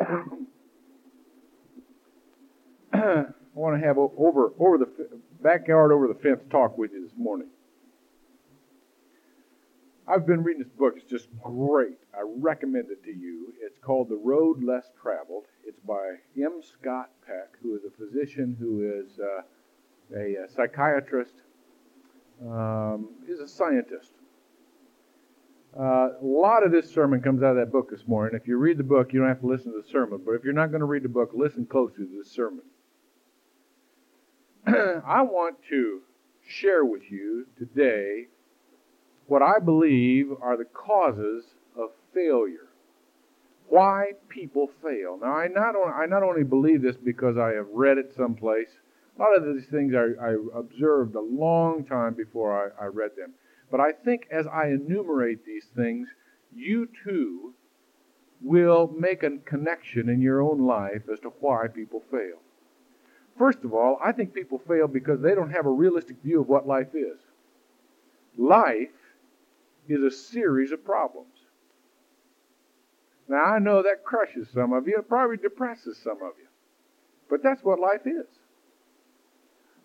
I want to have over over the backyard over the fence talk with you this morning. I've been reading this book. It's just great. I recommend it to you. It's called The Road Less Traveled. It's by M. Scott Peck, who is a physician, who is uh, a, a, psychiatrist, um, a scientist. Uh, a lot of this sermon comes out of that book this morning. If you read the book, you don't have to listen to the sermon. But if you're not going to read the book, listen closely to this sermon. I want to share with you today what I believe are the causes of failure. Why people fail. Now, I not, only, I not only believe this because I have read it someplace, a lot of these things I, I observed a long time before I, I read them. But I think as I enumerate these things, you too will make a connection in your own life as to why people fail. First of all, I think people fail because they don't have a realistic view of what life is. Life is a series of problems. Now, I know that crushes some of you, it probably depresses some of you, but that's what life is.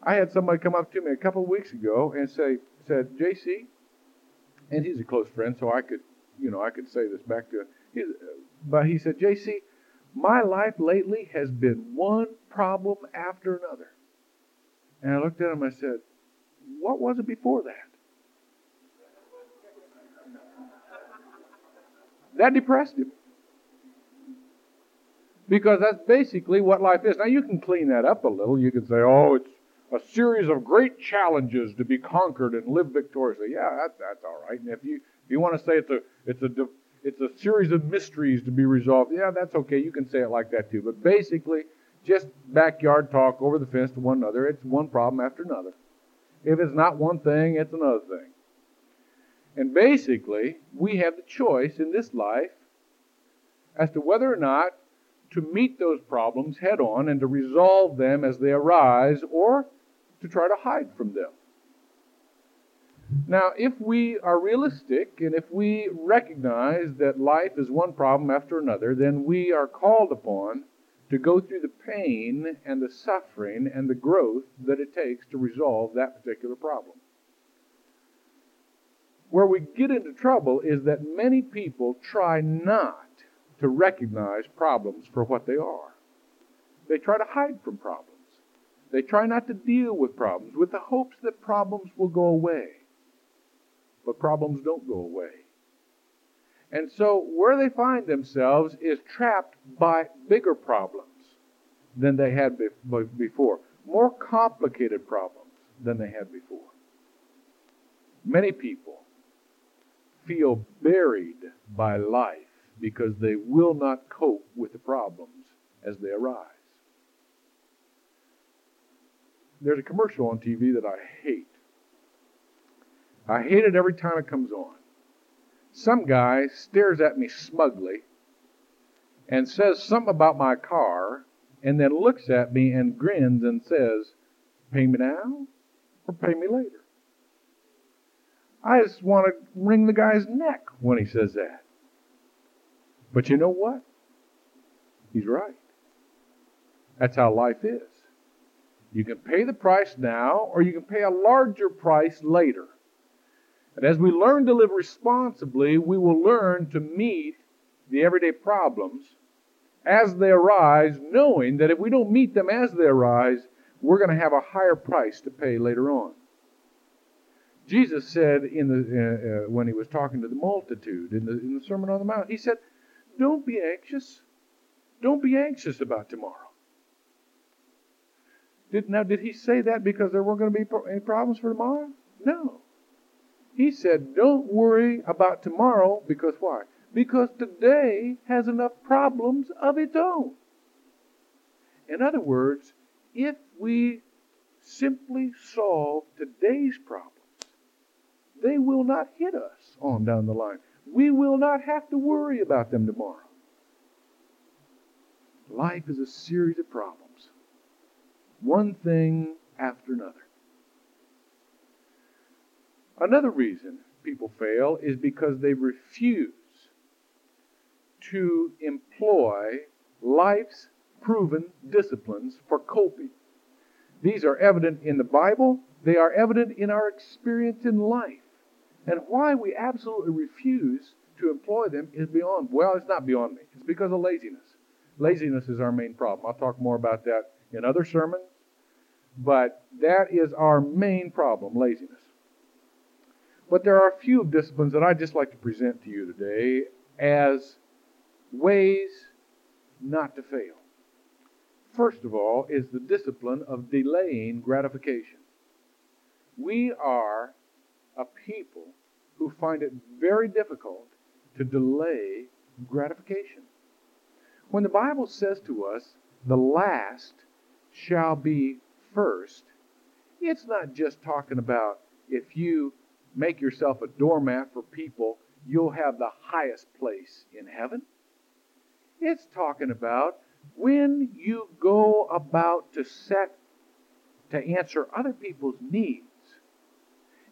I had somebody come up to me a couple of weeks ago and say, said, JC, and he's a close friend, so I could, you know, I could say this back to him. But he said, JC, my life lately has been one problem after another. And I looked at him I said, What was it before that? That depressed him. Because that's basically what life is. Now, you can clean that up a little. You can say, oh, it's a series of great challenges to be conquered and live victoriously. Yeah, that, that's all right. And if you, if you want to say it's a, it's, a, it's a series of mysteries to be resolved, yeah, that's okay. You can say it like that too. But basically, just backyard talk over the fence to one another. It's one problem after another. If it's not one thing, it's another thing. And basically, we have the choice in this life as to whether or not to meet those problems head on and to resolve them as they arise or to try to hide from them. Now, if we are realistic and if we recognize that life is one problem after another, then we are called upon to go through the pain and the suffering and the growth that it takes to resolve that particular problem. Where we get into trouble is that many people try not to recognize problems for what they are. They try to hide from problems. They try not to deal with problems with the hopes that problems will go away. But problems don't go away. And so where they find themselves is trapped by bigger problems than they had before, more complicated problems than they had before. Many people feel buried by life because they will not cope with the problems as they arise. There's a commercial on TV that I hate. I hate it every time it comes on. Some guy stares at me smugly and says something about my car and then looks at me and grins and says, Pay me now or pay me later. I just want to wring the guy's neck when he says that. But you know what? He's right. That's how life is. You can pay the price now, or you can pay a larger price later. And as we learn to live responsibly, we will learn to meet the everyday problems as they arise, knowing that if we don't meet them as they arise, we're going to have a higher price to pay later on. Jesus said in the, uh, uh, when he was talking to the multitude in the, in the Sermon on the Mount, he said, Don't be anxious. Don't be anxious about tomorrow. Did, now, did he say that because there weren't going to be any problems for tomorrow? No. He said, Don't worry about tomorrow because why? Because today has enough problems of its own. In other words, if we simply solve today's problems, they will not hit us on down the line. We will not have to worry about them tomorrow. Life is a series of problems, one thing after another. Another reason people fail is because they refuse to employ life's proven disciplines for coping. These are evident in the Bible, they are evident in our experience in life. And why we absolutely refuse to employ them is beyond, well, it's not beyond me. It's because of laziness. Laziness is our main problem. I'll talk more about that in other sermons, but that is our main problem laziness. But there are a few disciplines that I'd just like to present to you today as ways not to fail. First of all, is the discipline of delaying gratification. We are a people who find it very difficult to delay gratification. When the Bible says to us, the last shall be first, it's not just talking about if you make yourself a doormat for people, you'll have the highest place in heaven. It's talking about when you go about to set, to answer other people's needs,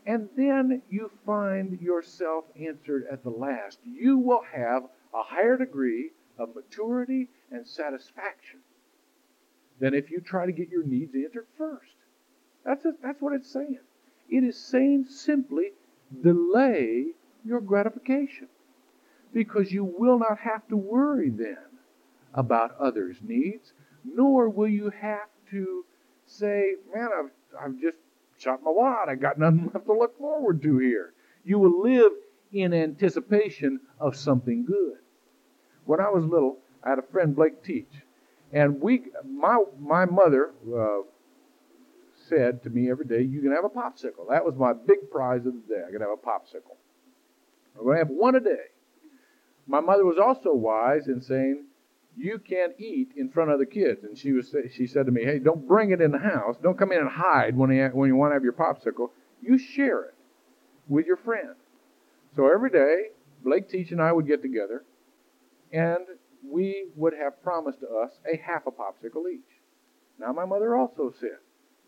and then you find yourself answered at the last, you will have a higher degree of maturity and satisfaction than if you try to get your needs answered first. That's, a, that's what it's saying. It is saying simply delay your gratification because you will not have to worry then about others' needs, nor will you have to say, man, I've, I've just shot my wad. I got nothing left to look forward to here. You will live in anticipation of something good. When I was little, I had a friend, Blake Teach, and we, my my mother uh, said to me every day, "You can have a popsicle." That was my big prize of the day. I could have a popsicle. I'm going to have one a day. My mother was also wise in saying, "You can't eat in front of the kids." And she was she said to me, "Hey, don't bring it in the house. Don't come in and hide when you when you want to have your popsicle. You share it with your friend." So every day, Blake Teach and I would get together, and we would have promised to us a half a popsicle each. Now, my mother also said,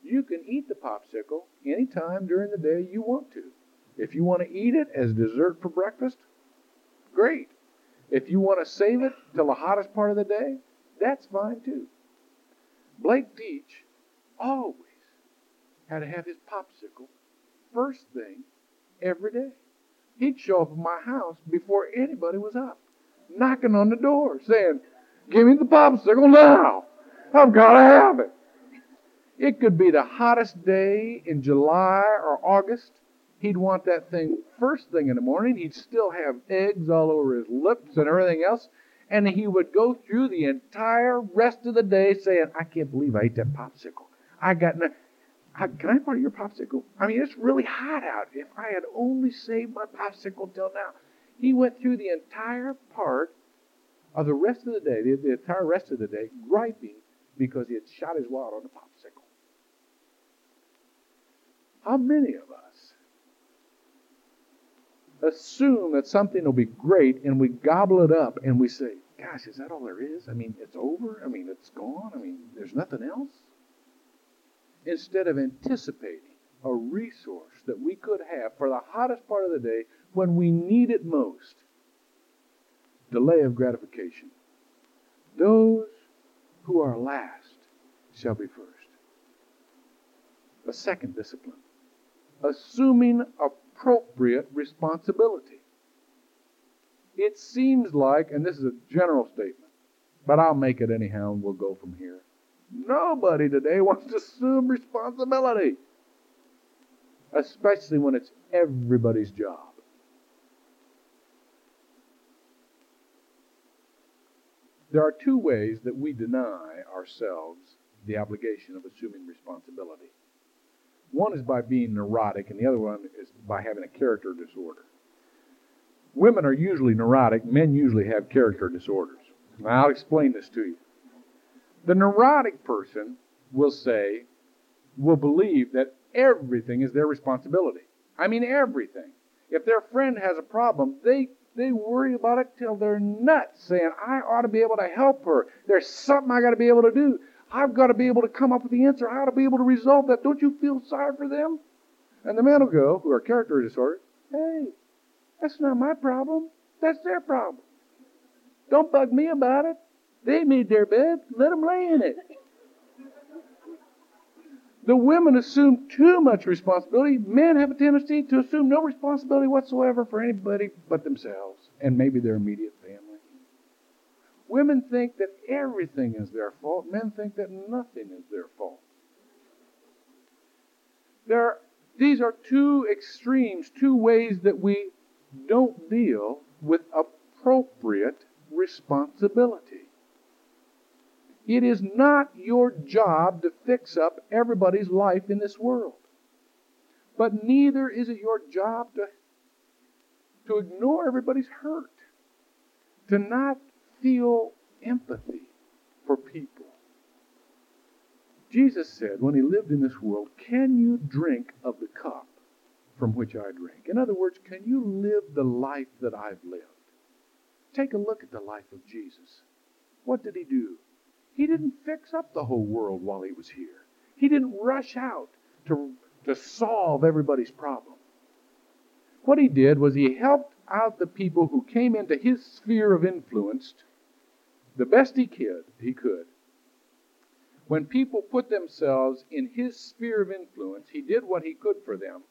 you can eat the popsicle anytime during the day you want to. If you want to eat it as dessert for breakfast, great. If you want to save it till the hottest part of the day, that's fine too. Blake Teach always had to have his popsicle first thing every day. He'd show up at my house before anybody was up knocking on the door saying, Give me the popsicle now. I've got to have it. It could be the hottest day in July or August. He'd want that thing first thing in the morning. He'd still have eggs all over his lips and everything else. And he would go through the entire rest of the day saying, I can't believe I ate that popsicle. I got no. I, can I of your popsicle? I mean, it's really hot out. If I had only saved my popsicle till now. He went through the entire part of the rest of the day, the, the entire rest of the day, griping because he had shot his wad on the popsicle. How many of us assume that something will be great and we gobble it up and we say, Gosh, is that all there is? I mean, it's over? I mean, it's gone? I mean, there's nothing else? Instead of anticipating a resource that we could have for the hottest part of the day when we need it most. Delay of gratification. Those who are last shall be first. A second discipline. Assuming appropriate responsibility. It seems like, and this is a general statement, but I'll make it anyhow and we'll go from here. Nobody today wants to assume responsibility, especially when it's everybody's job. There are two ways that we deny ourselves the obligation of assuming responsibility. One is by being neurotic, and the other one is by having a character disorder. Women are usually neurotic, men usually have character disorders. Now, I'll explain this to you. The neurotic person will say, will believe that everything is their responsibility. I mean, everything. If their friend has a problem, they they worry about it till they're nuts, saying, I ought to be able to help her. There's something I got to be able to do. I've got to be able to come up with the answer. I ought to be able to resolve that. Don't you feel sorry for them? And the men will go, who are character disordered, hey, that's not my problem. That's their problem. Don't bug me about it. They made their bed, let them lay in it. The women assume too much responsibility. Men have a tendency to assume no responsibility whatsoever for anybody but themselves and maybe their immediate family. Women think that everything is their fault. Men think that nothing is their fault. There, these are two extremes, two ways that we don't deal with appropriate responsibility. It is not your job to fix up everybody's life in this world. But neither is it your job to, to ignore everybody's hurt, to not feel empathy for people. Jesus said when he lived in this world, Can you drink of the cup from which I drink? In other words, can you live the life that I've lived? Take a look at the life of Jesus. What did he do? He didn't fix up the whole world while he was here. He didn't rush out to, to solve everybody's problem. What he did was he helped out the people who came into his sphere of influence the best he could. He could. When people put themselves in his sphere of influence, he did what he could for them.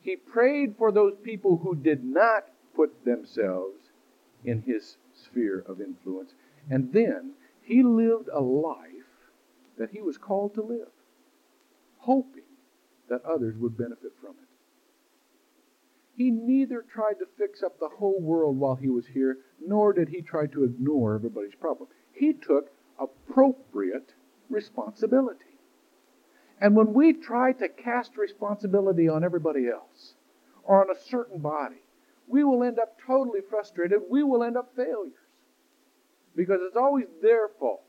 He prayed for those people who did not put themselves in his sphere of influence. And then he lived a life that he was called to live, hoping that others would benefit from it. He neither tried to fix up the whole world while he was here, nor did he try to ignore everybody's problem. He took appropriate responsibility. And when we try to cast responsibility on everybody else or on a certain body, we will end up totally frustrated. We will end up failures because it's always their fault.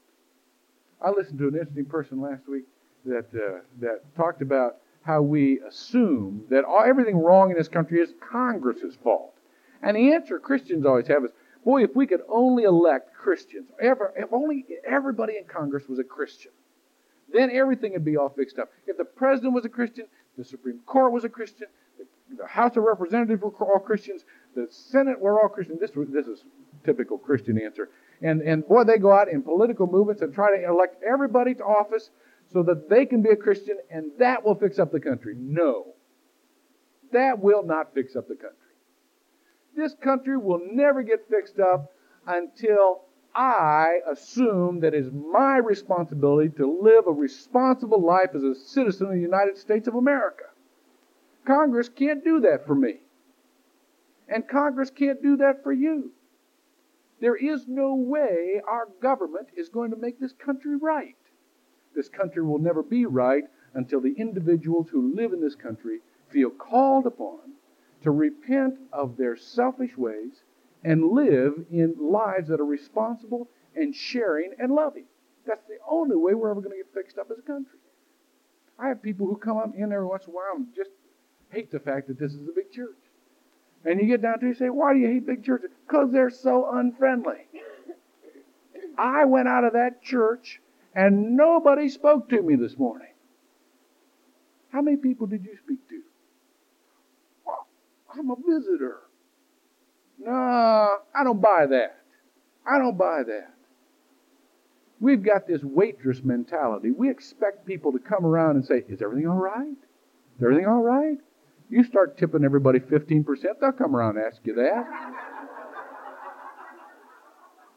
I listened to an interesting person last week that uh, that talked about how we assume that all, everything wrong in this country is Congress's fault. And the answer Christians always have is, boy, if we could only elect Christians, ever, if only everybody in Congress was a Christian, then everything would be all fixed up. If the president was a Christian, the Supreme Court was a Christian, the, House of Representatives were all Christians, the Senate were all Christians. This, this is typical Christian answer. And, and boy, they go out in political movements and try to elect everybody to office so that they can be a Christian and that will fix up the country. No. That will not fix up the country. This country will never get fixed up until I assume that it is my responsibility to live a responsible life as a citizen of the United States of America. Congress can't do that for me. And Congress can't do that for you. There is no way our government is going to make this country right. This country will never be right until the individuals who live in this country feel called upon to repent of their selfish ways and live in lives that are responsible and sharing and loving. That's the only way we're ever going to get fixed up as a country. I have people who come up in every once in a while and just hate the fact that this is a big church. And you get down to you say, why do you hate big churches? Because they're so unfriendly. I went out of that church and nobody spoke to me this morning. How many people did you speak to? Well, I'm a visitor. No, I don't buy that. I don't buy that. We've got this waitress mentality. We expect people to come around and say, Is everything all right? Is everything all right? You start tipping everybody 15%, they'll come around and ask you that.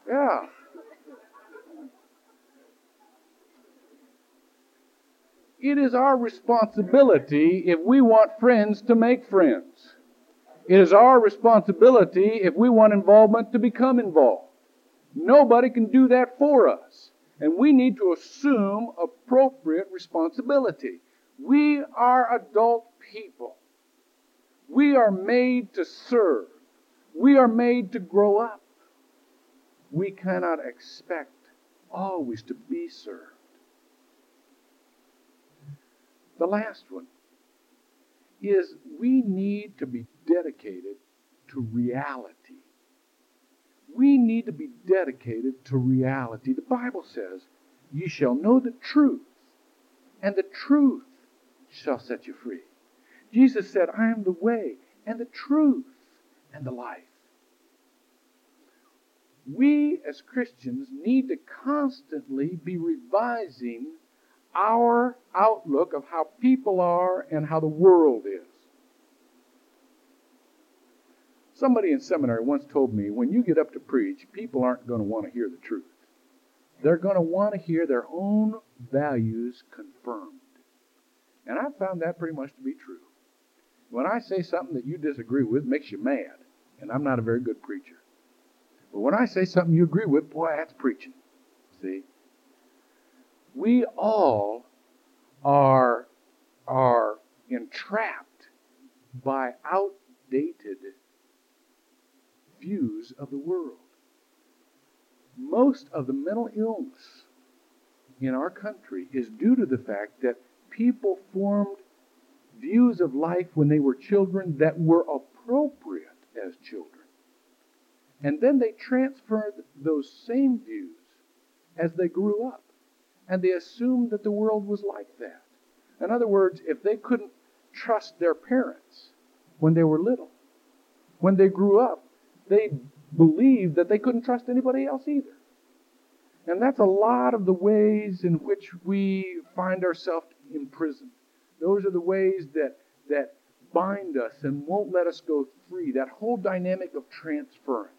Yeah. It is our responsibility if we want friends to make friends. It is our responsibility if we want involvement to become involved. Nobody can do that for us. And we need to assume appropriate responsibility. We are adult people. We are made to serve. We are made to grow up. We cannot expect always to be served. The last one is we need to be dedicated to reality. We need to be dedicated to reality. The Bible says, Ye shall know the truth, and the truth shall set you free. Jesus said, I am the way and the truth and the life. we as Christians need to constantly be revising our outlook of how people are and how the world is. Somebody in seminary once told me when you get up to preach, people aren't going to want to hear the truth. They're going to want to hear their own values confirmed. And I found that pretty much to be true. When I say something that you disagree with, makes you mad, and I'm not a very good preacher. But when I say something you agree with, boy, that's preaching. See? We all are, are entrapped by outdated views of the world. Most of the mental illness in our country is due to the fact that people formed views of life when they were children that were appropriate as children. And then they transferred those same views as they grew up. And they assumed that the world was like that. In other words, if they couldn't trust their parents when they were little, when they grew up, they believed that they couldn't trust anybody else either. And that's a lot of the ways in which we find ourselves imprisoned. Those are the ways that, that bind us and won't let us go free. That whole dynamic of transference.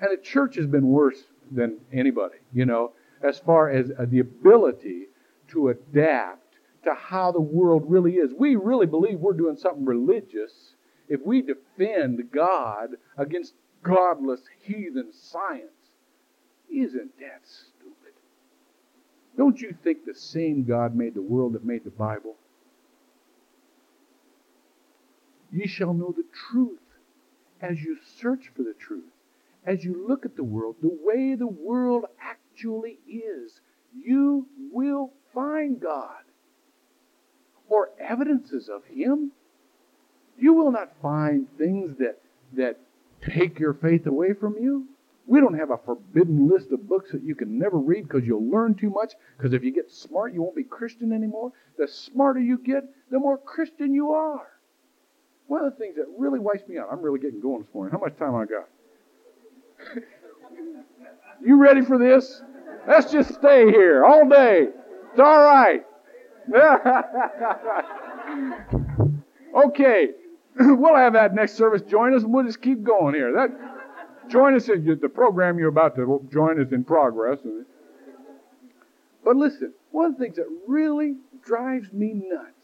And the church has been worse than anybody, you know, as far as uh, the ability to adapt to how the world really is. We really believe we're doing something religious if we defend God against godless heathen science. Isn't that stupid? Don't you think the same God made the world that made the Bible? Ye shall know the truth as you search for the truth as you look at the world, the way the world actually is, you will find God or evidences of Him. You will not find things that, that take your faith away from you. We don't have a forbidden list of books that you can never read because you'll learn too much. Because if you get smart, you won't be Christian anymore. The smarter you get, the more Christian you are. One of the things that really wipes me out, I'm really getting going this morning. How much time I got? You ready for this? Let's just stay here all day. It's all right. okay. we'll have that next service. Join us and we'll just keep going here. That join us in the program you're about to join is in progress. But listen, one of the things that really drives me nuts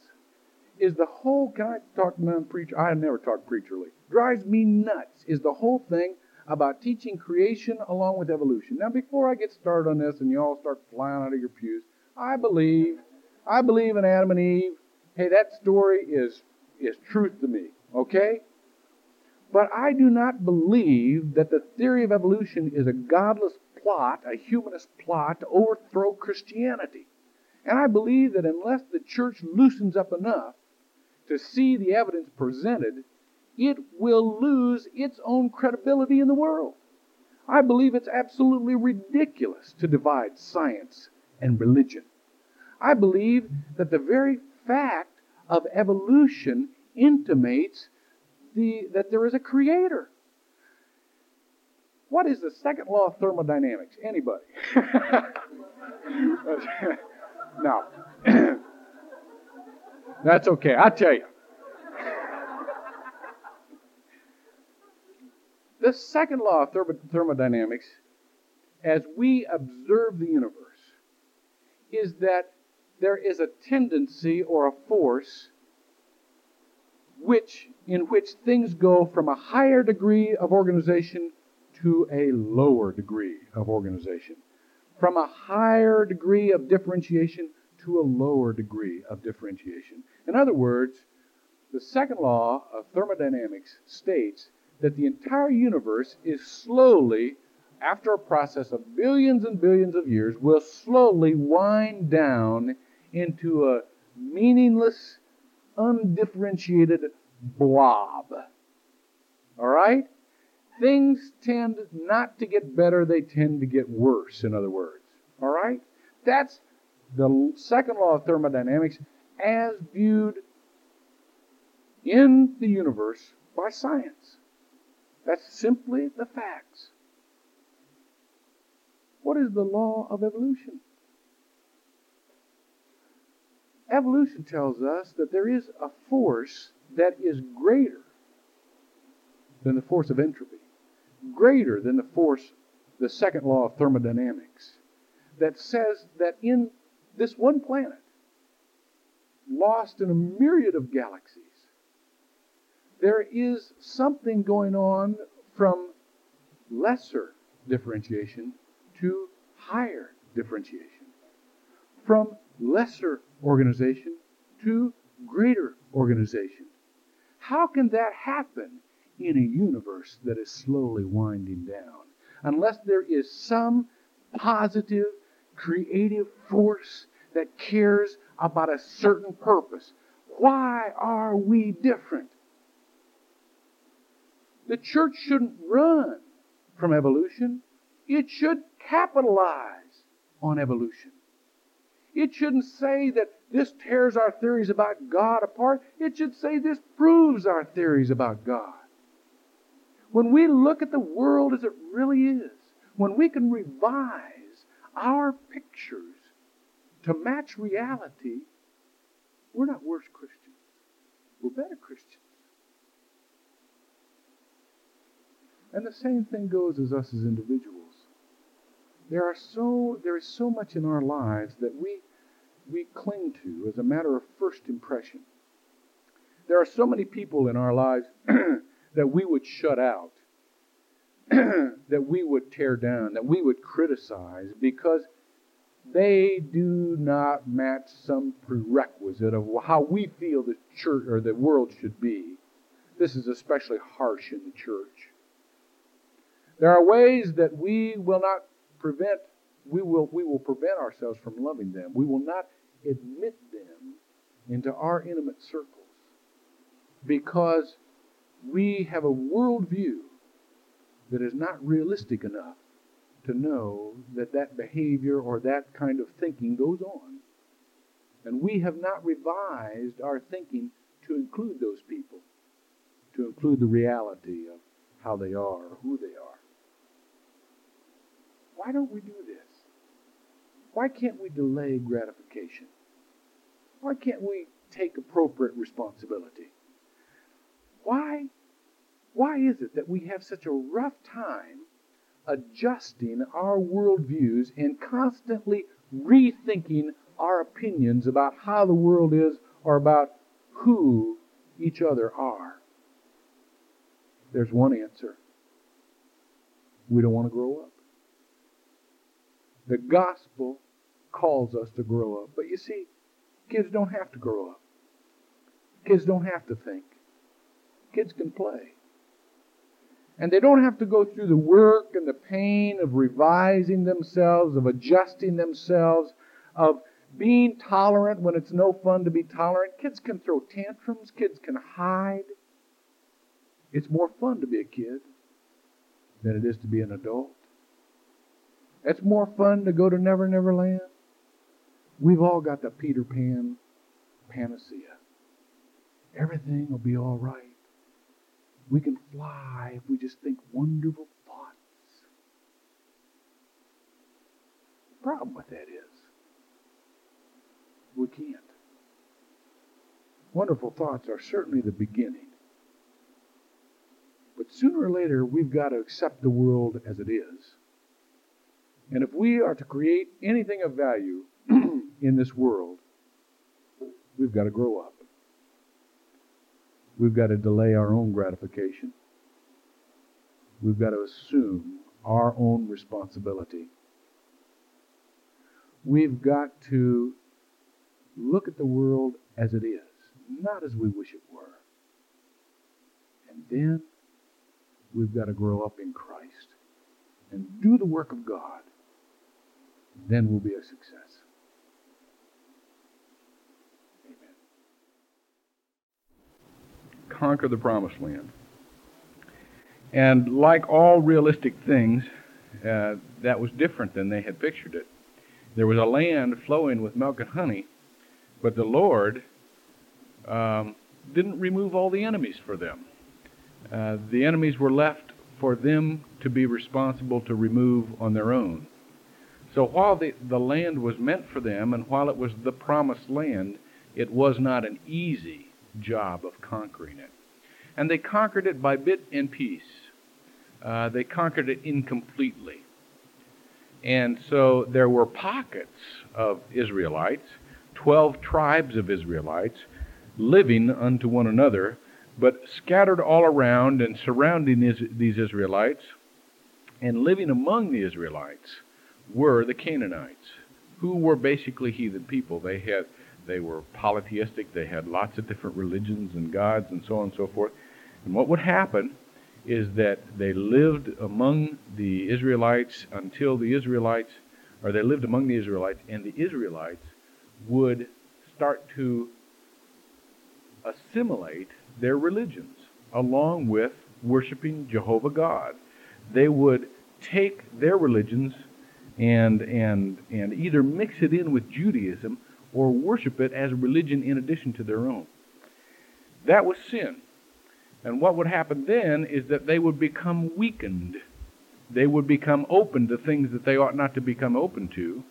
is the whole can I talk non preacher? I never talk preacherly. Drives me nuts is the whole thing about teaching creation along with evolution. Now, before I get started on this and you all start flying out of your pews, I believe, I believe in Adam and Eve. Hey, that story is, is truth to me, okay? But I do not believe that the theory of evolution is a godless plot, a humanist plot to overthrow Christianity. And I believe that unless the church loosens up enough to see the evidence presented, it will lose its own credibility in the world. I believe it's absolutely ridiculous to divide science and religion. I believe that the very fact of evolution intimates the, that there is a creator. What is the second law of thermodynamics? Anybody? no. That's okay. I'll tell you. The second law of thermodynamics, as we observe the universe, is that there is a tendency or a force which in which things go from a higher degree of organization to a lower degree of organization from a higher degree of differentiation to a lower degree of differentiation in other words the second law of thermodynamics states that the entire universe is slowly, after a process of billions and billions of years, will slowly wind down into a meaningless, undifferentiated blob. All right? Things tend not to get better, they tend to get worse, in other words. All right? That's the second law of thermodynamics as viewed in the universe by science. That's simply the facts. What is the law of evolution? Evolution tells us that there is a force that is greater than the force of entropy, greater than the force, the second law of thermodynamics, that says that in this one planet, lost in a myriad of galaxies, there is something going on from lesser differentiation to higher differentiation, from lesser organization to greater organization. How can that happen in a universe that is slowly winding down? Unless there is some positive, creative force that cares about a certain purpose. Why are we different? The church shouldn't run from evolution. It should capitalize on evolution. It shouldn't say that this tears our theories about God apart. It should say this proves our theories about God. When we look at the world as it really is, when we can revise our pictures to match reality, we're not worse Christians. We're better Christians. And the same thing goes as us as individuals. There are so there is so much in our lives that we we cling to as a matter of first impression. There are so many people in our lives that we would shut out, that we would tear down, that we would criticize because they do not match some prerequisite of how we feel the church or the world should be. This is especially harsh in the church. There are ways that we will not prevent we will we will prevent ourselves from loving them. We will not admit them into our intimate circles because we have a worldview that is not realistic enough to know that that behavior or that kind of thinking goes on. And we have not revised our thinking to include those people, to include the reality of how they are or who they are. Why don't we do this? Why can't we delay gratification? Why can't we take appropriate responsibility? Why, why is it that we have such a rough time adjusting our worldviews and constantly rethinking our opinions about how the world is or about who each other are? There's one answer. We don't want to grow up. The gospel calls us to grow up. But you see, kids don't have to grow up. Kids don't have to think. Kids can play. And they don't have to go through the work and the pain of revising themselves, of adjusting themselves, of being tolerant when it's no fun to be tolerant. Kids can throw tantrums, kids can hide. It's more fun to be a kid than it is to be an adult. It's more fun to go to Never Never Land. We've all got the Peter Pan panacea. Everything will be all right. We can fly if we just think wonderful thoughts. The problem with that is we can't. Wonderful thoughts are certainly the beginning. But sooner or later, we've got to accept the world as it is and if we are to create anything of value in this world, we've got to grow up. We've got to delay our own gratification. We've got to assume our own responsibility. We've got to look at the world as it is, not as we wish it were. And then we've got to grow up in Christ and do the work of God then we'll be a success. Amen. Conquer the promised land. And like all realistic things, uh, that was different than they had pictured it. There was a land flowing with milk and honey, but the Lord um, didn't remove all the enemies for them. Uh, the enemies were left for them to be responsible to remove on their own. So while the, the land was meant for them and while it was the promised land, it was not an easy job of conquering it. And they conquered it by bit and piece. Uh, they conquered it incompletely. And so there were pockets of Israelites, 12 tribes of Israelites, living unto one another, but scattered all around and surrounding these Israelites and living among the Israelites were the Canaanites, who were basically heathen people. They had they were polytheistic. They had lots of different religions and gods and so on and so forth. And what would happen is that they lived among the Israelites until the Israelites, or they lived among the Israelites, and the Israelites would start to assimilate their religions along with worshiping Jehovah God. They would take their religions and and and either mix it in with Judaism or worship it as a religion in addition to their own. That was sin. And what would happen then is that they would become weakened. They would become open to things that they ought not to become open to.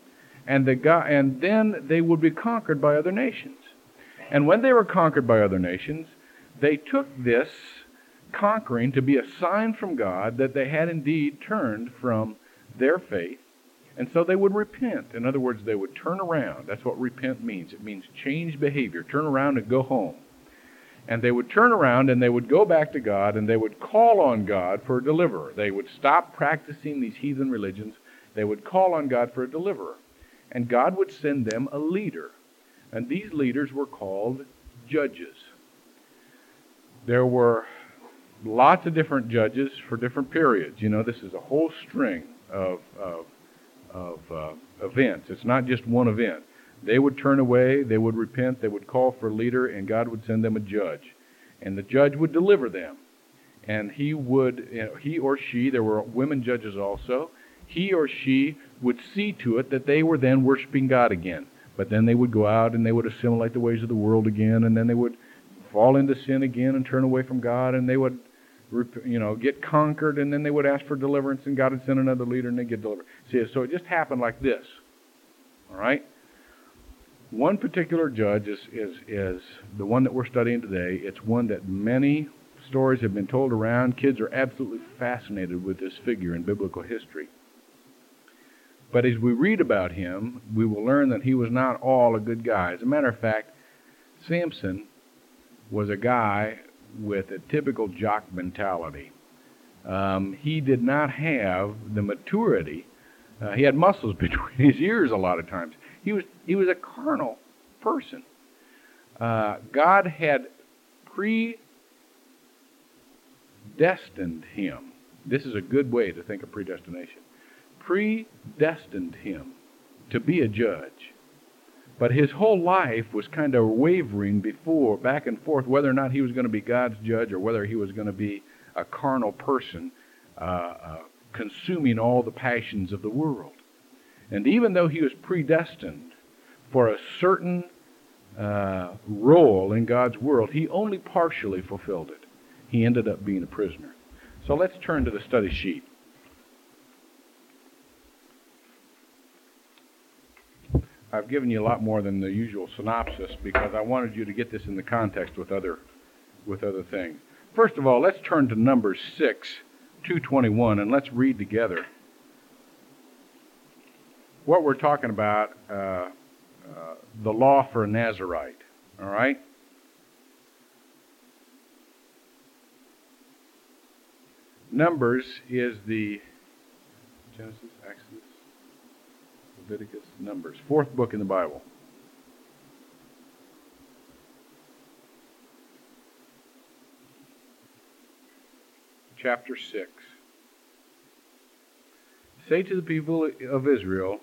And, the God, and then they would be conquered by other nations. And when they were conquered by other nations, they took this conquering to be a sign from God that they had indeed turned from their faith and so they would repent. In other words, they would turn around. That's what repent means. It means change behavior, turn around and go home. And they would turn around and they would go back to God and they would call on God for a deliverer. They would stop practicing these heathen religions. They would call on God for a deliverer. And God would send them a leader. And these leaders were called judges. There were lots of different judges for different periods. You know, this is a whole string of, of of uh, events. It's not just one event. They would turn away, they would repent, they would call for a leader, and God would send them a judge. And the judge would deliver them. And he would, you know, he or she, there were women judges also, he or she would see to it that they were then worshiping God again. But then they would go out and they would assimilate the ways of the world again, and then they would fall into sin again and turn away from God, and they would you know, get conquered, and then they would ask for deliverance, and God would send another leader, and they get delivered. See, so it just happened like this. All right. One particular judge is is is the one that we're studying today. It's one that many stories have been told around. Kids are absolutely fascinated with this figure in biblical history. But as we read about him, we will learn that he was not all a good guy. As a matter of fact, Samson was a guy with a typical jock mentality. Um, he did not have the maturity. Uh, he had muscles between his ears a lot of times. He was he was a carnal person. Uh, God had predestined him. This is a good way to think of predestination. Predestined him to be a judge. But his whole life was kind of wavering before, back and forth, whether or not he was going to be God's judge or whether he was going to be a carnal person uh, uh, consuming all the passions of the world. And even though he was predestined for a certain uh, role in God's world, he only partially fulfilled it. He ended up being a prisoner. So let's turn to the study sheet. I've given you a lot more than the usual synopsis because I wanted you to get this in the context with other with other things. First of all, let's turn to Numbers 6, 221, and let's read together. What we're talking about, uh, uh, the law for a Nazarite. All right? Numbers is the Genesis, Leviticus, Numbers, fourth book in the Bible. Chapter 6. Say to the people of Israel,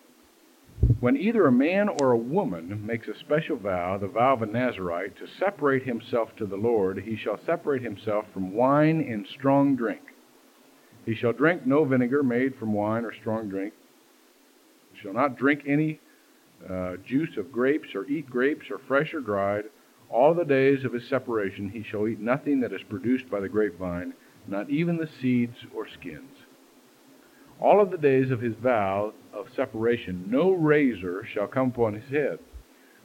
when either a man or a woman makes a special vow, the vow of a Nazarite, to separate himself to the Lord, he shall separate himself from wine and strong drink. He shall drink no vinegar made from wine or strong drink, shall not drink any uh, juice of grapes, or eat grapes, or fresh or dried. All the days of his separation he shall eat nothing that is produced by the grapevine, not even the seeds or skins. All of the days of his vow of separation, no razor shall come upon his head.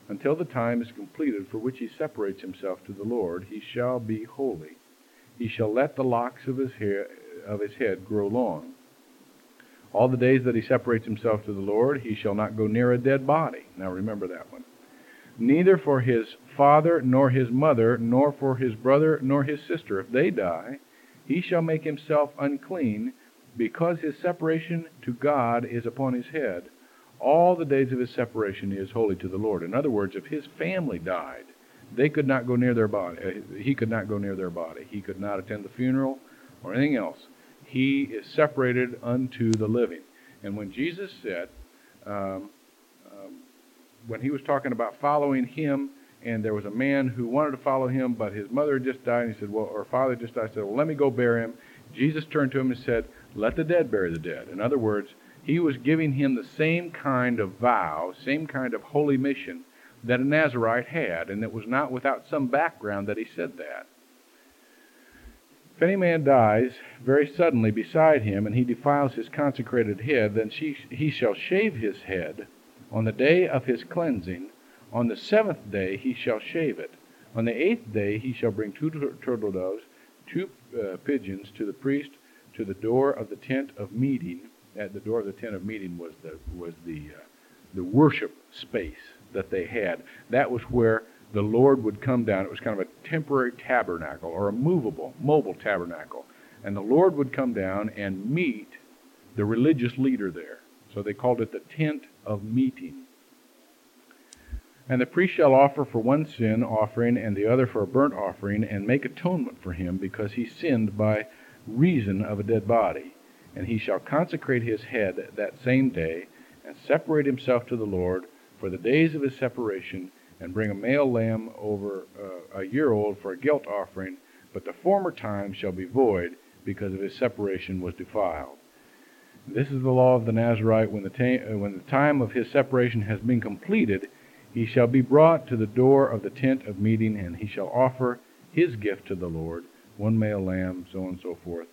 Until the time is completed for which he separates himself to the Lord, he shall be holy. He shall let the locks of his hair of his head grow long. All the days that he separates himself to the Lord, he shall not go near a dead body. Now remember that one. Neither for his father, nor his mother, nor for his brother, nor his sister, if they die, he shall make himself unclean, because his separation to God is upon his head. All the days of his separation he is holy to the Lord. In other words, if his family died, they could not go near their body. He could not go near their body. He could not attend the funeral or anything else. He is separated unto the living. And when Jesus said, um, um, when he was talking about following him, and there was a man who wanted to follow him, but his mother just died, and he said, well, or father just died, he said, well, let me go bury him. Jesus turned to him and said, let the dead bury the dead. In other words, he was giving him the same kind of vow, same kind of holy mission that a Nazarite had, and it was not without some background that he said that. If any man dies very suddenly beside him, and he defiles his consecrated head, then he shall shave his head on the day of his cleansing. On the seventh day he shall shave it. On the eighth day he shall bring two turtle doves, two uh, pigeons to the priest to the door of the tent of meeting. At the door of the tent of meeting was the was the uh, the worship space that they had. That was where the Lord would come down. It was kind of a temporary tabernacle or a movable, mobile tabernacle. And the Lord would come down and meet the religious leader there. So they called it the tent of meeting. And the priest shall offer for one sin offering and the other for a burnt offering, and make atonement for him, because he sinned by reason of a dead body. And he shall consecrate his head that same day, and separate himself to the Lord for the days of his separation, and bring a male lamb over uh, a year old for a guilt offering, but the former time shall be void, because of his separation was defiled. This is the law of the Nazarite. When the, ta- uh, when the time of his separation has been completed, he shall be brought to the door of the tent of meeting, and he shall offer his gift to the Lord, one male lamb, so on and so forth.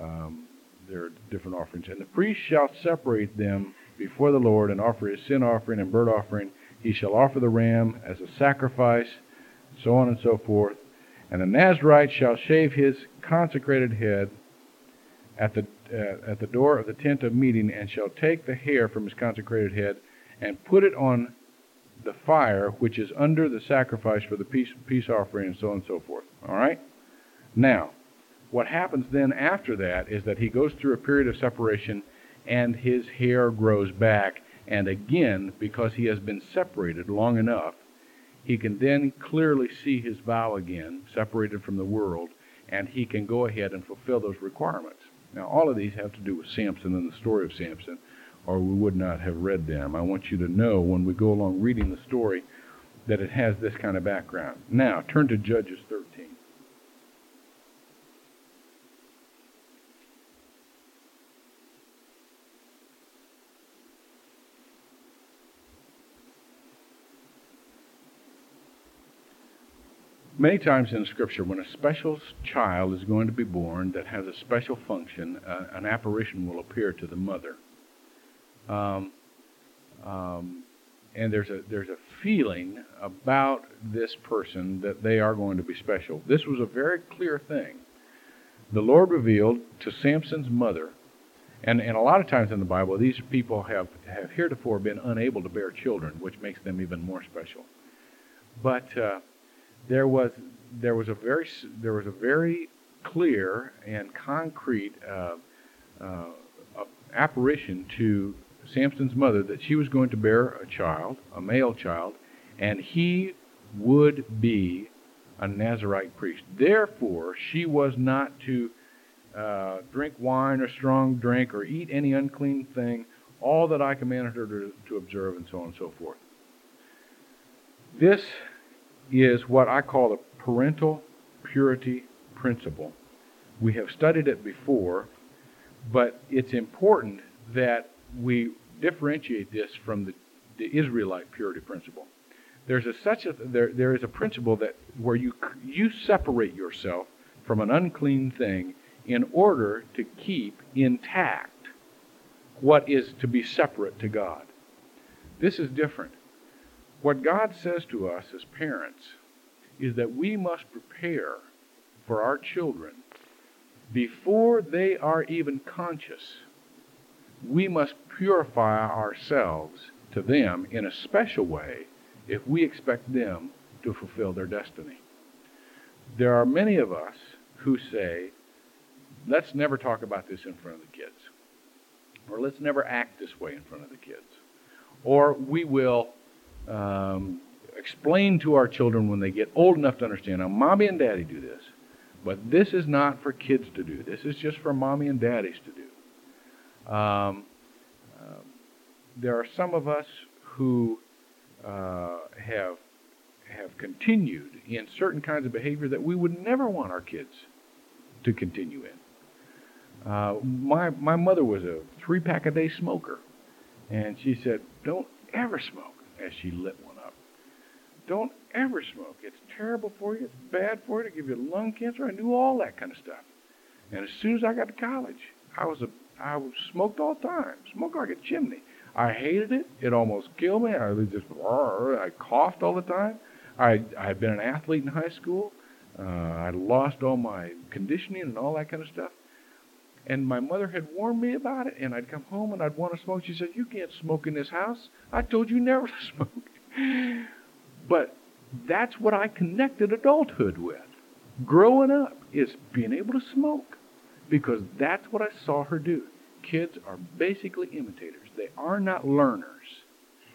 Um, there are different offerings. And the priest shall separate them before the Lord and offer his sin offering and burnt offering. He shall offer the ram as a sacrifice, so on and so forth. And the Nazarite shall shave his consecrated head at the uh, at the door of the tent of meeting, and shall take the hair from his consecrated head and put it on the fire which is under the sacrifice for the peace, peace offering, and so on and so forth. All right. Now, what happens then after that is that he goes through a period of separation and his hair grows back. And again, because he has been separated long enough, he can then clearly see his vow again, separated from the world, and he can go ahead and fulfill those requirements. Now, all of these have to do with Samson and the story of Samson, or we would not have read them. I want you to know when we go along reading the story that it has this kind of background. Now, turn to Judges 13. Many times in Scripture, when a special child is going to be born that has a special function, uh, an apparition will appear to the mother. Um, um, and there's a there's a feeling about this person that they are going to be special. This was a very clear thing. The Lord revealed to Samson's mother, and, and a lot of times in the Bible, these people have, have heretofore been unable to bear children, which makes them even more special. But uh, there was there was a very there was a very clear and concrete uh, uh, apparition to Samson's mother that she was going to bear a child, a male child, and he would be a Nazarite priest. Therefore, she was not to uh, drink wine or strong drink or eat any unclean thing, all that I commanded her to, to observe, and so on and so forth. This is what I call the parental purity principle. We have studied it before, but it's important that we differentiate this from the, the Israelite purity principle. There's a such a there there is a principle that where you you separate yourself from an unclean thing in order to keep intact what is to be separate to God. This is different. What God says to us as parents is that we must prepare for our children before they are even conscious. We must purify ourselves to them in a special way if we expect them to fulfill their destiny. There are many of us who say, let's never talk about this in front of the kids. Or let's never act this way in front of the kids. Or we will um, explain to our children when they get old enough to understand. Now, mommy and daddy do this, but this is not for kids to do. This is just for mommy and daddies to do. Um, uh, there are some of us who uh, have have continued in certain kinds of behavior that we would never want our kids to continue in. Uh, my my mother was a three pack a day smoker, and she said, "Don't ever smoke." As she lit one up, don't ever smoke. It's terrible for you. It's bad for you. To give you lung cancer. I knew all that kind of stuff. And as soon as I got to college, I was a I smoked all the time, smoked like a chimney. I hated it. It almost killed me. I just I coughed all the time. I I had been an athlete in high school. Uh, I lost all my conditioning and all that kind of stuff. And my mother had warned me about it, and I'd come home and I'd want to smoke. She said, "You can't smoke in this house. I told you never to smoke." but that's what I connected adulthood with. Growing up is being able to smoke because that's what I saw her do. Kids are basically imitators. They are not learners.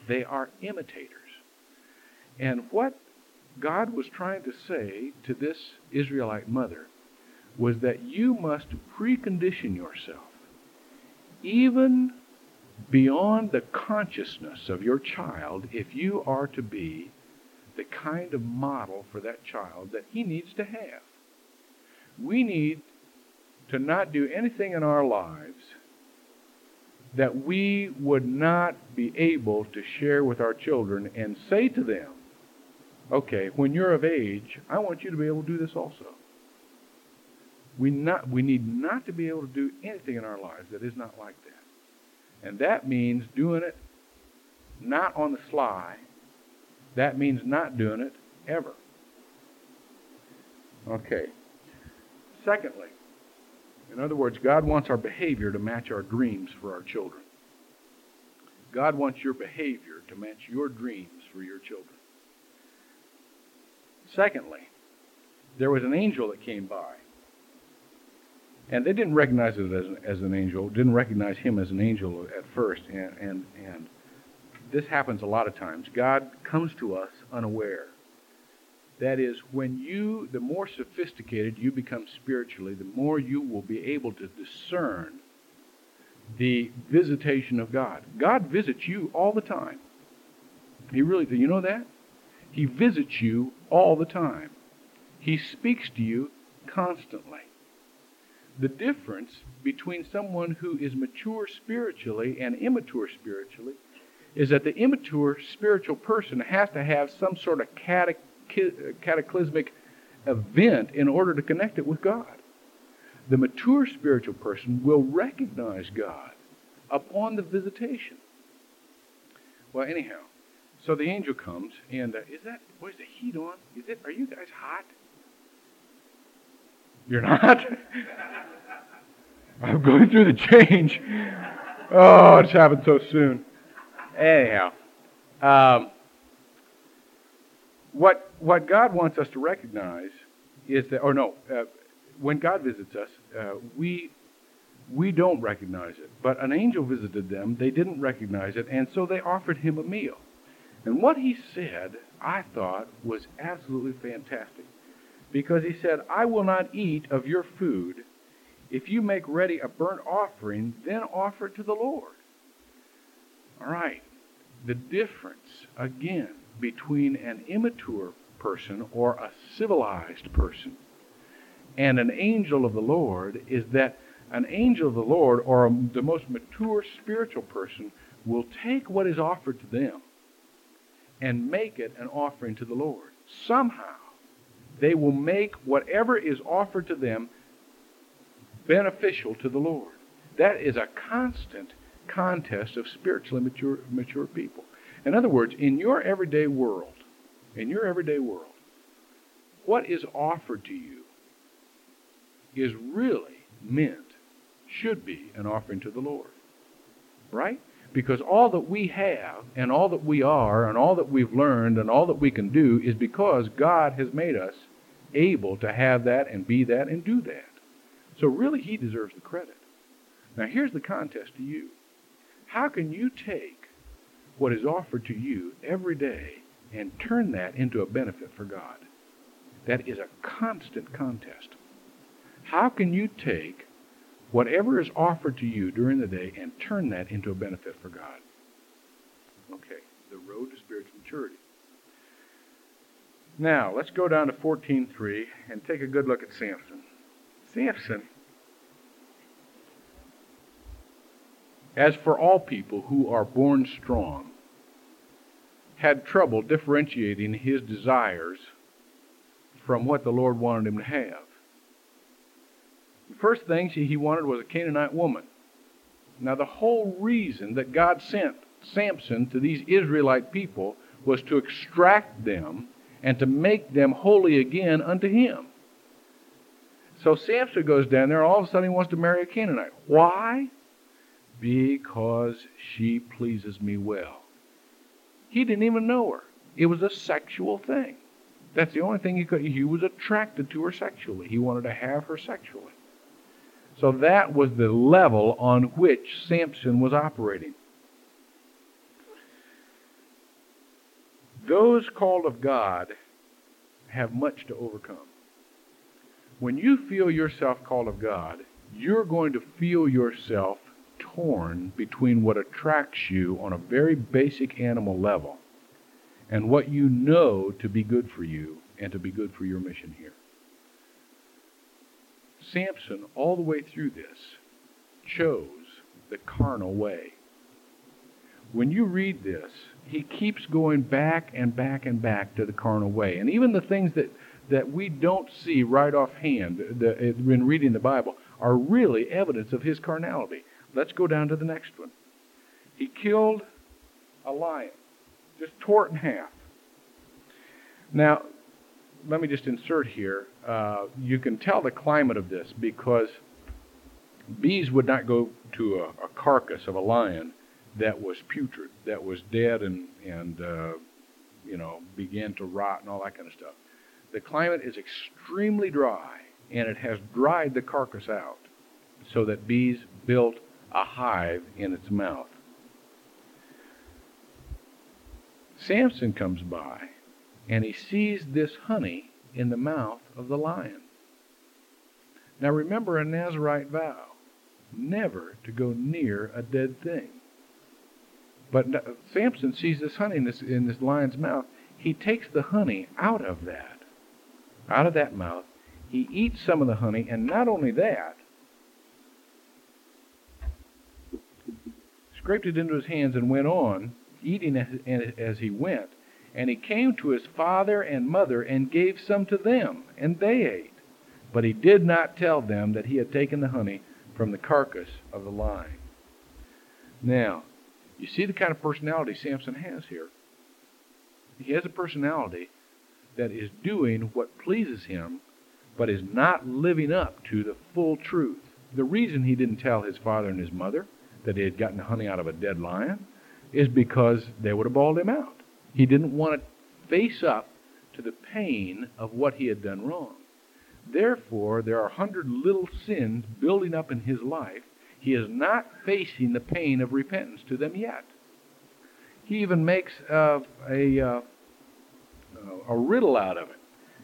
They are imitators. And what God was trying to say to this Israelite mother was that you must precondition yourself, even beyond the consciousness of your child, if you are to be the kind of model for that child that he needs to have. We need to not do anything in our lives that we would not be able to share with our children and say to them, okay, when you're of age, I want you to be able to do this also. We, not, we need not to be able to do anything in our lives that is not like that. And that means doing it not on the sly. That means not doing it ever. Okay. Secondly, in other words, God wants our behavior to match our dreams for our children. God wants your behavior to match your dreams for your children. Secondly, there was an angel that came by. And they didn't recognize it as as an angel, didn't recognize him as an angel at first. And, and, and this happens a lot of times. God comes to us unaware. That is, when you, the more sophisticated you become spiritually, the more you will be able to discern the visitation of God. God visits you all the time. He really, do you know that? He visits you all the time. He speaks to you constantly. The difference between someone who is mature spiritually and immature spiritually is that the immature spiritual person has to have some sort of cataclysmic event in order to connect it with God. The mature spiritual person will recognize God upon the visitation. Well, anyhow, so the angel comes, and uh, is that, what is the heat on? Is it, are you guys hot? You're not? I'm going through the change. Oh, it's happened so soon. Anyhow, um, what what God wants us to recognize is that, or no, uh, when God visits us, uh, we we don't recognize it. But an angel visited them; they didn't recognize it, and so they offered him a meal. And what he said, I thought, was absolutely fantastic. Because he said, I will not eat of your food. If you make ready a burnt offering, then offer it to the Lord. All right. The difference, again, between an immature person or a civilized person and an angel of the Lord is that an angel of the Lord or a, the most mature spiritual person will take what is offered to them and make it an offering to the Lord. Somehow, they will make whatever is offered to them beneficial to the Lord. That is a constant contest of spiritually mature, mature people. In other words, in your everyday world, in your everyday world, what is offered to you is really meant, should be, an offering to the Lord. Right? Because all that we have, and all that we are, and all that we've learned, and all that we can do is because God has made us able to have that and be that and do that. So really, He deserves the credit. Now, here's the contest to you. How can you take what is offered to you every day and turn that into a benefit for God? That is a constant contest. How can you take whatever is offered to you during the day and turn that into a benefit for God? Okay, the road to spiritual maturity. Now, let's go down to 14.3 and take a good look at Samson. Samson, as for all people who are born strong, had trouble differentiating his desires from what the Lord wanted him to have. The first thing he wanted was a Canaanite woman. Now, the whole reason that God sent Samson to these Israelite people was to extract them and to make them holy again unto him. So Samson goes down there, and all of a sudden he wants to marry a Canaanite. Why? Because she pleases me well. He didn't even know her. It was a sexual thing. That's the only thing he could. He was attracted to her sexually. He wanted to have her sexually. So that was the level on which Samson was operating. Those called of God have much to overcome. When you feel yourself called of God, you're going to feel yourself torn between what attracts you on a very basic animal level and what you know to be good for you and to be good for your mission here. Samson, all the way through this, chose the carnal way. When you read this, he keeps going back and back and back to the carnal way. And even the things that, that we don't see right offhand the, when reading the Bible are really evidence of his carnality. Let's go down to the next one. He killed a lion, just tore it in half. Now, let me just insert here. Uh, you can tell the climate of this because bees would not go to a, a carcass of a lion that was putrid, that was dead and and uh, you know began to rot and all that kind of stuff. The climate is extremely dry, and it has dried the carcass out, so that bees built a hive in its mouth. Samson comes by, and he sees this honey in the mouth of the lion. Now remember a Nazarite vow never to go near a dead thing. But uh, Samson sees this honey in this, in this lion's mouth. He takes the honey out of that, out of that mouth. He eats some of the honey, and not only that, scraped it into his hands and went on, eating as, as he went. And he came to his father and mother and gave some to them, and they ate. But he did not tell them that he had taken the honey from the carcass of the lion. Now, you see the kind of personality Samson has here. He has a personality that is doing what pleases him, but is not living up to the full truth. The reason he didn't tell his father and his mother that he had gotten honey out of a dead lion is because they would have bawled him out. He didn't want to face up to the pain of what he had done wrong. Therefore, there are a hundred little sins building up in his life. He is not facing the pain of repentance to them yet. He even makes uh, a, uh, a riddle out of it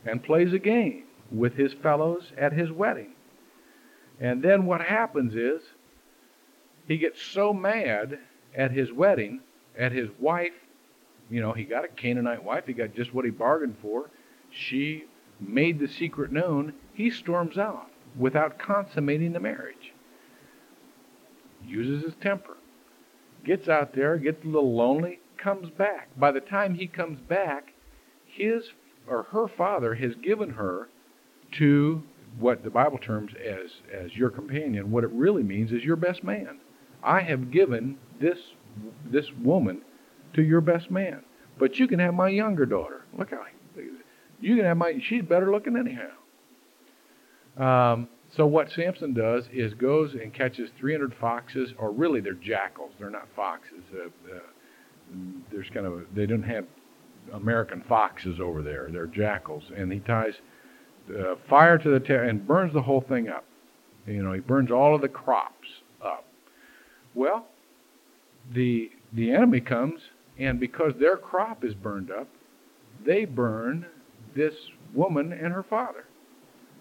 and plays a game with his fellows at his wedding. And then what happens is he gets so mad at his wedding, at his wife you know, he got a Canaanite wife. He got just what he bargained for. She made the secret known. He storms out without consummating the marriage. Uses his temper. Gets out there, gets a little lonely, comes back. By the time he comes back, his or her father has given her to what the Bible terms as as your companion. What it really means is your best man, I have given this this woman to your best man, but you can have my younger daughter. Look how you can have my. She's better looking anyhow. Um, so what Samson does is goes and catches 300 foxes, or really they're jackals. They're not foxes. Uh, uh, there's kind of a, they don't have American foxes over there. They're jackals, and he ties uh, fire to the tail and burns the whole thing up. You know, he burns all of the crops up. Well, the the enemy comes, and because their crop is burned up, they burn this woman and her father.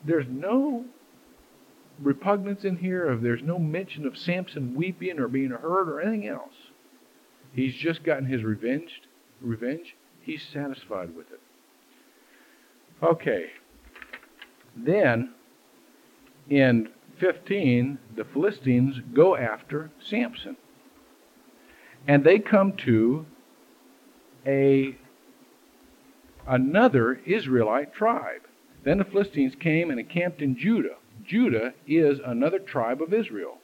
There's no repugnance in here of there's no mention of Samson weeping or being hurt or anything else. He's just gotten his revenge. Revenge. He's satisfied with it. Okay. Then in 15, the Philistines go after Samson. And they come to a another Israelite tribe. Then the Philistines came and encamped in Judah. Judah is another tribe of Israel.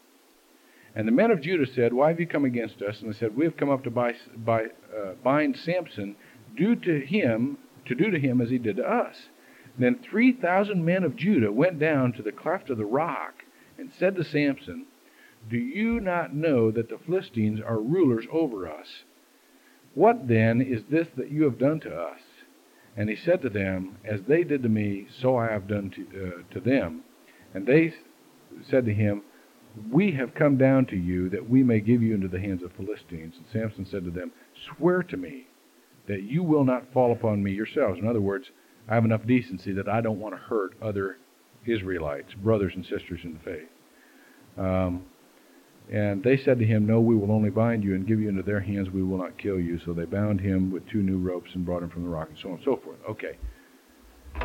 And the men of Judah said, Why have you come against us? And they said, We have come up to buy, buy, uh, bind Samson, do to him, to do to him as he did to us. Then 3,000 men of Judah went down to the cleft of the rock and said to Samson, Do you not know that the Philistines are rulers over us? What then is this that you have done to us? And he said to them, As they did to me, so I have done to, uh, to them. And they said to him, We have come down to you that we may give you into the hands of Philistines. And Samson said to them, Swear to me that you will not fall upon me yourselves. In other words, I have enough decency that I don't want to hurt other Israelites, brothers and sisters in the faith. Um, and they said to him, No, we will only bind you and give you into their hands. We will not kill you. So they bound him with two new ropes and brought him from the rock, and so on and so forth. Okay.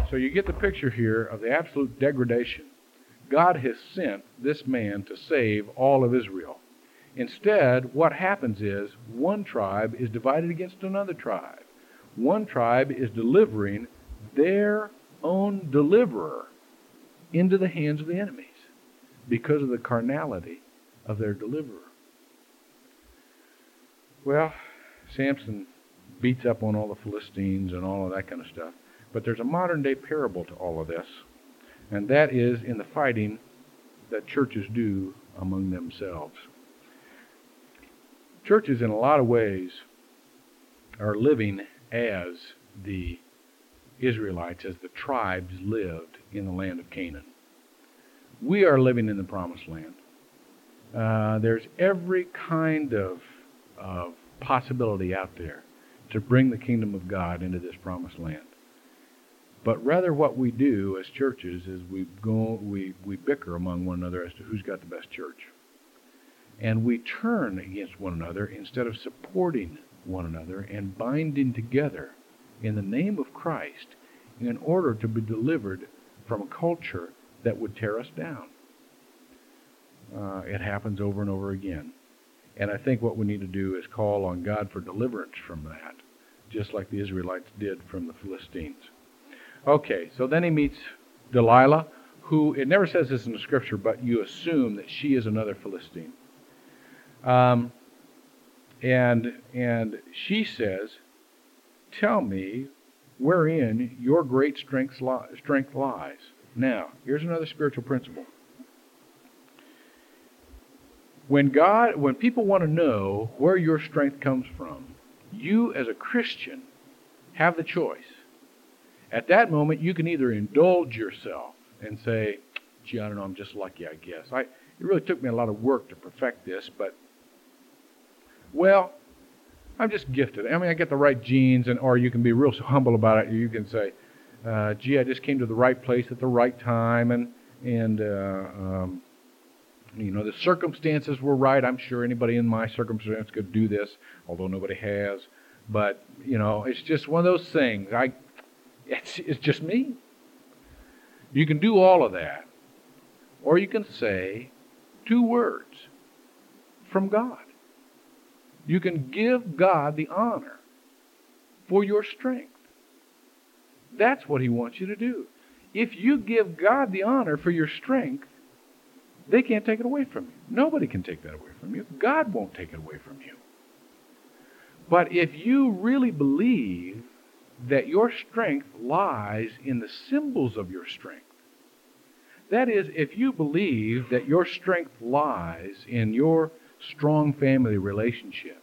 So you get the picture here of the absolute degradation. God has sent this man to save all of Israel. Instead, what happens is one tribe is divided against another tribe. One tribe is delivering their own deliverer into the hands of the enemies because of the carnality of their deliverer. Well, Samson beats up on all the Philistines and all of that kind of stuff. But there's a modern day parable to all of this, and that is in the fighting that churches do among themselves. Churches, in a lot of ways, are living as the Israelites, as the tribes lived in the land of Canaan. We are living in the promised land. Uh, there's every kind of, of possibility out there to bring the kingdom of God into this promised land. But rather, what we do as churches is we go, we, we bicker among one another as to who's got the best church. And we turn against one another instead of supporting one another and binding together in the name of Christ in order to be delivered from a culture that would tear us down. Uh, it happens over and over again. And I think what we need to do is call on God for deliverance from that, just like the Israelites did from the Philistines. Okay, so then he meets Delilah, who, it never says this in the scripture, but you assume that she is another Philistine. Um, and, and she says, Tell me wherein your great strength, li- strength lies. Now, here's another spiritual principle. When God, when people want to know where your strength comes from, you as a Christian have the choice. At that moment, you can either indulge yourself and say, "Gee, I don't know, I'm just lucky, I guess. I, it really took me a lot of work to perfect this, but well, I'm just gifted. I mean, I get the right genes, and or you can be real humble about it. You can say, uh, "Gee, I just came to the right place at the right time, and and uh, um, you know, the circumstances were right. I'm sure anybody in my circumstance could do this, although nobody has. But, you know, it's just one of those things. I, it's, it's just me. You can do all of that. Or you can say two words from God. You can give God the honor for your strength. That's what He wants you to do. If you give God the honor for your strength, They can't take it away from you. Nobody can take that away from you. God won't take it away from you. But if you really believe that your strength lies in the symbols of your strength, that is, if you believe that your strength lies in your strong family relationship,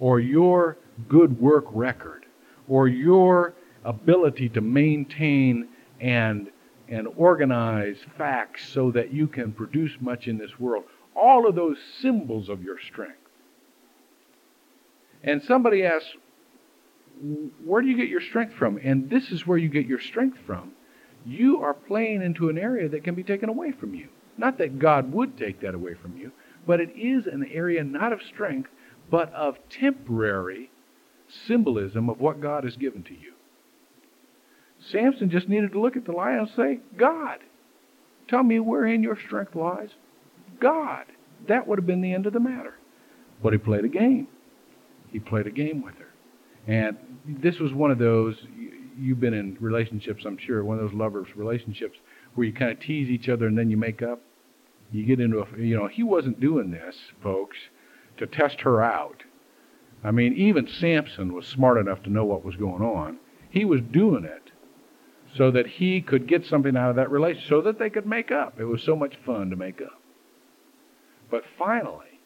or your good work record, or your ability to maintain and and organize facts so that you can produce much in this world. All of those symbols of your strength. And somebody asks, where do you get your strength from? And this is where you get your strength from. You are playing into an area that can be taken away from you. Not that God would take that away from you, but it is an area not of strength, but of temporary symbolism of what God has given to you. Samson just needed to look at the lion and say, God, tell me wherein your strength lies. God. That would have been the end of the matter. But he played a game. He played a game with her. And this was one of those, you've been in relationships, I'm sure, one of those lovers' relationships where you kind of tease each other and then you make up. You get into a, you know, he wasn't doing this, folks, to test her out. I mean, even Samson was smart enough to know what was going on. He was doing it so that he could get something out of that relationship, so that they could make up. It was so much fun to make up. But finally,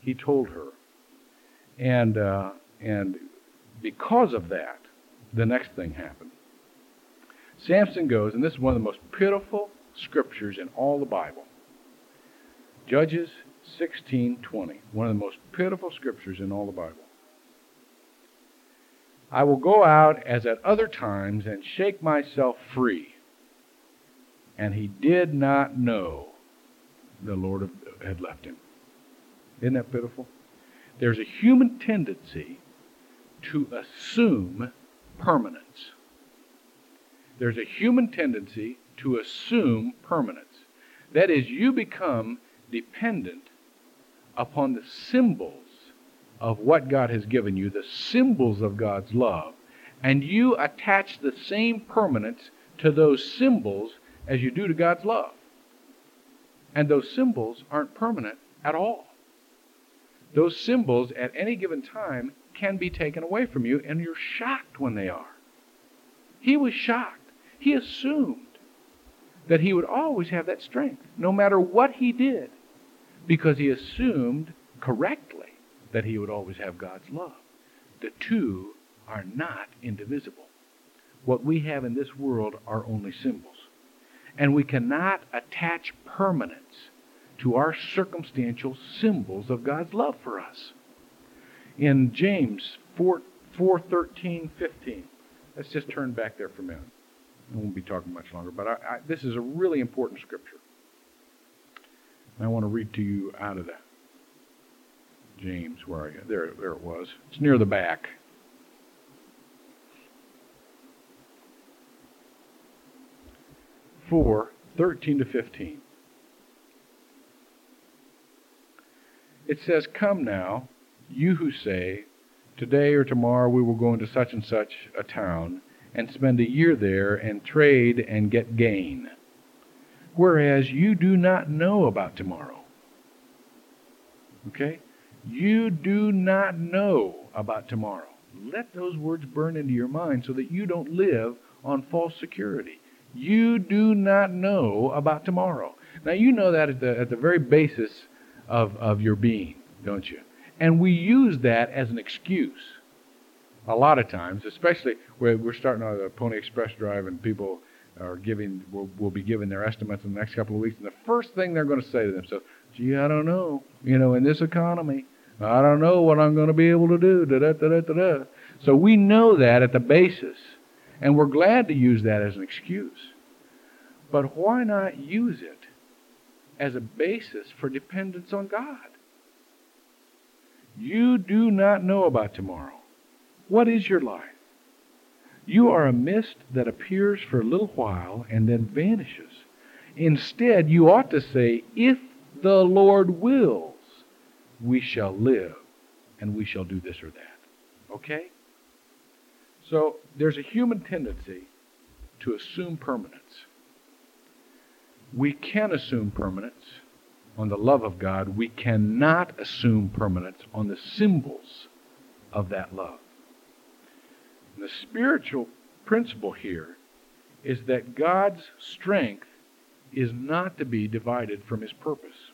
he told her, and uh, and because of that, the next thing happened. Samson goes, and this is one of the most pitiful scriptures in all the Bible. Judges 16:20, one of the most pitiful scriptures in all the Bible. I will go out as at other times and shake myself free. And he did not know the Lord had left him. Isn't that pitiful? There's a human tendency to assume permanence. There's a human tendency to assume permanence. That is, you become dependent upon the symbols of what God has given you, the symbols of God's love, and you attach the same permanence to those symbols as you do to God's love. And those symbols aren't permanent at all. Those symbols at any given time can be taken away from you, and you're shocked when they are. He was shocked. He assumed that he would always have that strength, no matter what he did, because he assumed correctly that he would always have God's love. The two are not indivisible. What we have in this world are only symbols. And we cannot attach permanence to our circumstantial symbols of God's love for us. In James 4, 4 13, 15, let's just turn back there for a minute. I won't be talking much longer, but I, I, this is a really important scripture. And I want to read to you out of that. James, where are you? There, there it was. It's near the back. Four, 13 to 15. It says, Come now, you who say, Today or tomorrow we will go into such and such a town and spend a year there and trade and get gain. Whereas you do not know about tomorrow. Okay? You do not know about tomorrow. Let those words burn into your mind so that you don't live on false security. You do not know about tomorrow. Now, you know that at the, at the very basis of, of your being, don't you? And we use that as an excuse a lot of times, especially where we're starting on the uh, Pony Express drive and people are giving, will, will be giving their estimates in the next couple of weeks. And the first thing they're going to say to themselves, gee, I don't know. You know, in this economy, I don't know what I'm going to be able to do. Da, da, da, da, da. So we know that at the basis, and we're glad to use that as an excuse. But why not use it as a basis for dependence on God? You do not know about tomorrow. What is your life? You are a mist that appears for a little while and then vanishes. Instead, you ought to say, if the Lord wills we shall live and we shall do this or that. Okay? So there's a human tendency to assume permanence. We can assume permanence on the love of God, we cannot assume permanence on the symbols of that love. And the spiritual principle here is that God's strength is not to be divided from his purpose.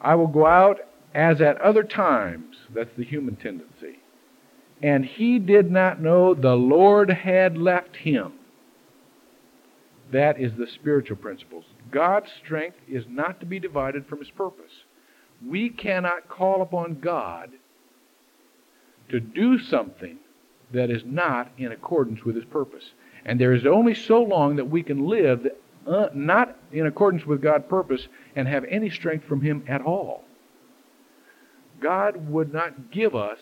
I will go out as at other times. That's the human tendency. And he did not know the Lord had left him. That is the spiritual principles. God's strength is not to be divided from his purpose. We cannot call upon God to do something that is not in accordance with his purpose. And there is only so long that we can live uh, not in accordance with God's purpose and have any strength from him at all. God would not give us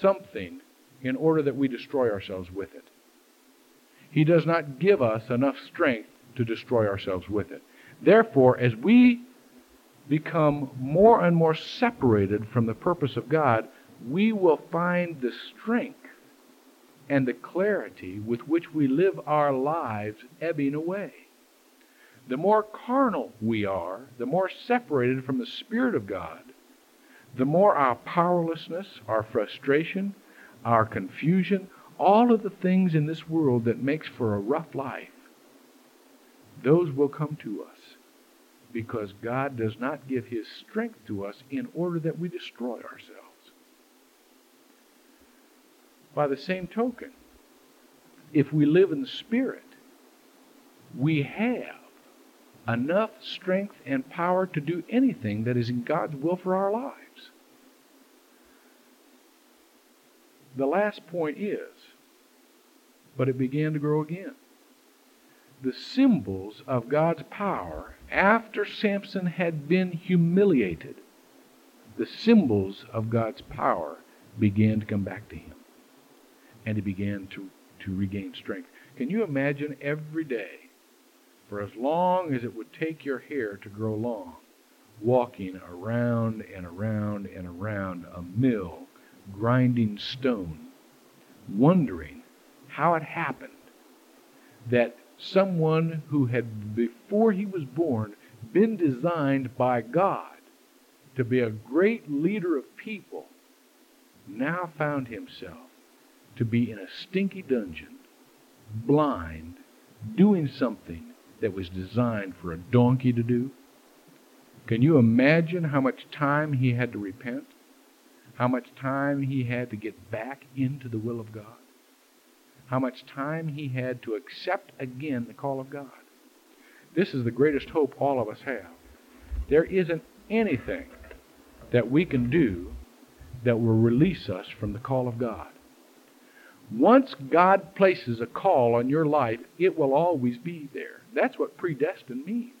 something in order that we destroy ourselves with it. He does not give us enough strength to destroy ourselves with it. Therefore, as we become more and more separated from the purpose of God, we will find the strength and the clarity with which we live our lives ebbing away. The more carnal we are, the more separated from the Spirit of God, the more our powerlessness, our frustration, our confusion, all of the things in this world that makes for a rough life, those will come to us because God does not give his strength to us in order that we destroy ourselves. By the same token, if we live in the Spirit, we have enough strength and power to do anything that is in God's will for our lives. The last point is, but it began to grow again. The symbols of God's power after Samson had been humiliated, the symbols of God's power began to come back to him. And he began to, to regain strength. Can you imagine every day, for as long as it would take your hair to grow long, walking around and around and around a mill grinding stone, wondering how it happened that someone who had, before he was born, been designed by God to be a great leader of people, now found himself to be in a stinky dungeon, blind, doing something that was designed for a donkey to do? Can you imagine how much time he had to repent? how much time he had to get back into the will of God, how much time he had to accept again the call of God. This is the greatest hope all of us have. There isn't anything that we can do that will release us from the call of God. Once God places a call on your life, it will always be there. That's what predestined means.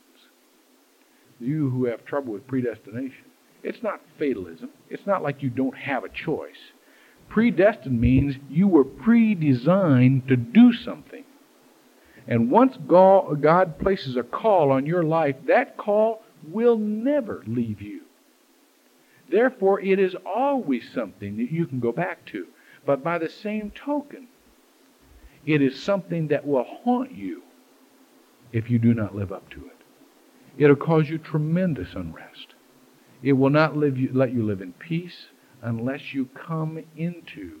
You who have trouble with predestination, it's not fatalism. It's not like you don't have a choice. Predestined means you were pre-designed to do something. And once God places a call on your life, that call will never leave you. Therefore, it is always something that you can go back to. But by the same token, it is something that will haunt you if you do not live up to it. It'll cause you tremendous unrest. It will not you, let you live in peace unless you come into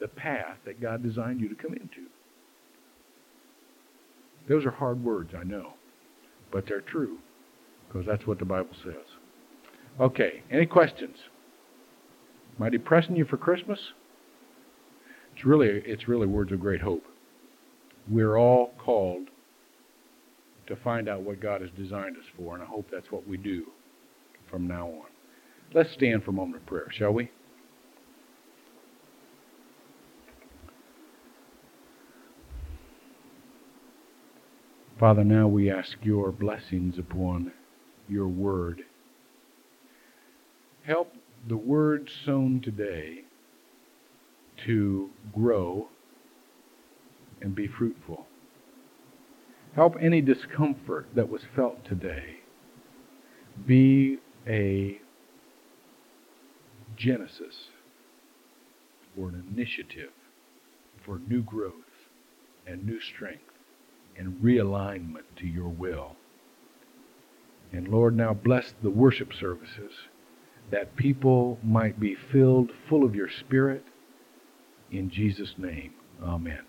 the path that God designed you to come into. Those are hard words, I know, but they're true because that's what the Bible says. Okay, any questions? Am I depressing you for Christmas? It's really, it's really words of great hope. We're all called to find out what God has designed us for, and I hope that's what we do from now on. Let's stand for a moment of prayer, shall we? Father, now we ask your blessings upon your word. Help the word sown today to grow and be fruitful. Help any discomfort that was felt today be a genesis for an initiative for new growth and new strength and realignment to your will. And Lord, now bless the worship services that people might be filled full of your Spirit. In Jesus' name, amen.